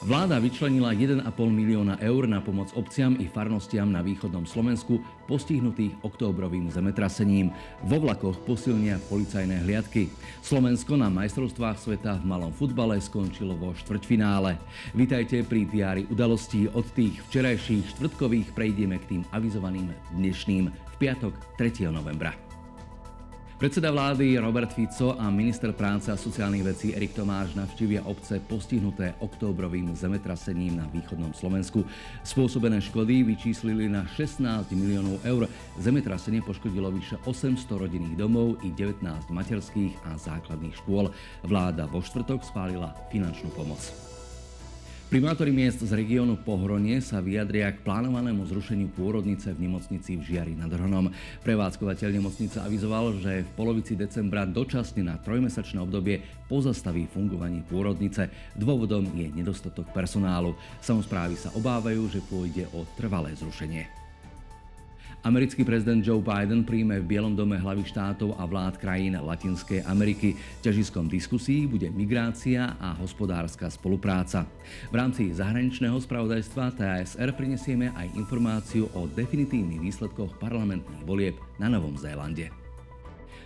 Vláda vyčlenila 1,5 milióna eur na pomoc obciam i farnostiam na východnom Slovensku postihnutých októbrovým zemetrasením. Vo vlakoch posilnia policajné hliadky. Slovensko na majstrovstvách sveta v malom futbale skončilo vo štvrťfinále. Vitajte pri diári udalostí od tých včerajších štvrtkových prejdeme k tým avizovaným dnešným v piatok 3. novembra. Predseda vlády Robert Fico a minister práce a sociálnych vecí Erik Tomáš navštívia obce postihnuté októbrovým zemetrasením na východnom Slovensku. Spôsobené škody vyčíslili na 16 miliónov eur. Zemetrasenie poškodilo vyše 800 rodinných domov i 19 materských a základných škôl. Vláda vo štvrtok schválila finančnú pomoc. Primátori miest z regiónu Pohronie sa vyjadria k plánovanému zrušeniu pôrodnice v nemocnici v Žiari nad Hronom. Prevádzkovateľ nemocnice avizoval, že v polovici decembra dočasne na trojmesačné obdobie pozastaví fungovanie pôrodnice. Dôvodom je nedostatok personálu. Samozprávy sa obávajú, že pôjde o trvalé zrušenie. Americký prezident Joe Biden príjme v Bielom dome hlavy štátov a vlád krajín Latinskej Ameriky. Ťažiskom diskusí bude migrácia a hospodárska spolupráca. V rámci zahraničného spravodajstva TASR prinesieme aj informáciu o definitívnych výsledkoch parlamentných volieb na Novom Zélande.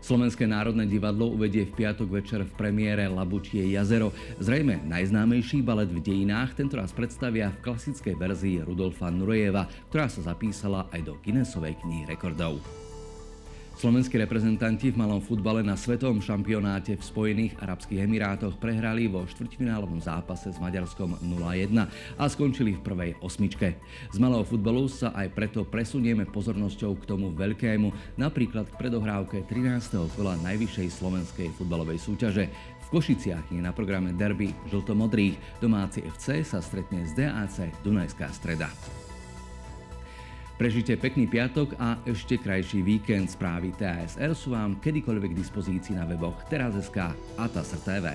Slovenské národné divadlo uvedie v piatok večer v premiére Labučie jazero. Zrejme najznámejší balet v dejinách tentoraz predstavia v klasickej verzii Rudolfa Nurejeva, ktorá sa zapísala aj do Guinnessovej knihy rekordov. Slovenskí reprezentanti v malom futbale na svetovom šampionáte v Spojených Arabských Emirátoch prehrali vo štvrťfinálovom zápase s Maďarskom 0-1 a skončili v prvej osmičke. Z malého futbalu sa aj preto presunieme pozornosťou k tomu veľkému, napríklad k predohrávke 13. kola najvyššej slovenskej futbalovej súťaže. V Košiciach je na programe derby žltomodrých. Domáci FC sa stretne s DAC Dunajská streda. Prežite pekný piatok a ešte krajší víkend. Správy TASR sú vám kedykoľvek k dispozícii na weboch teraz.sk a TASR TV.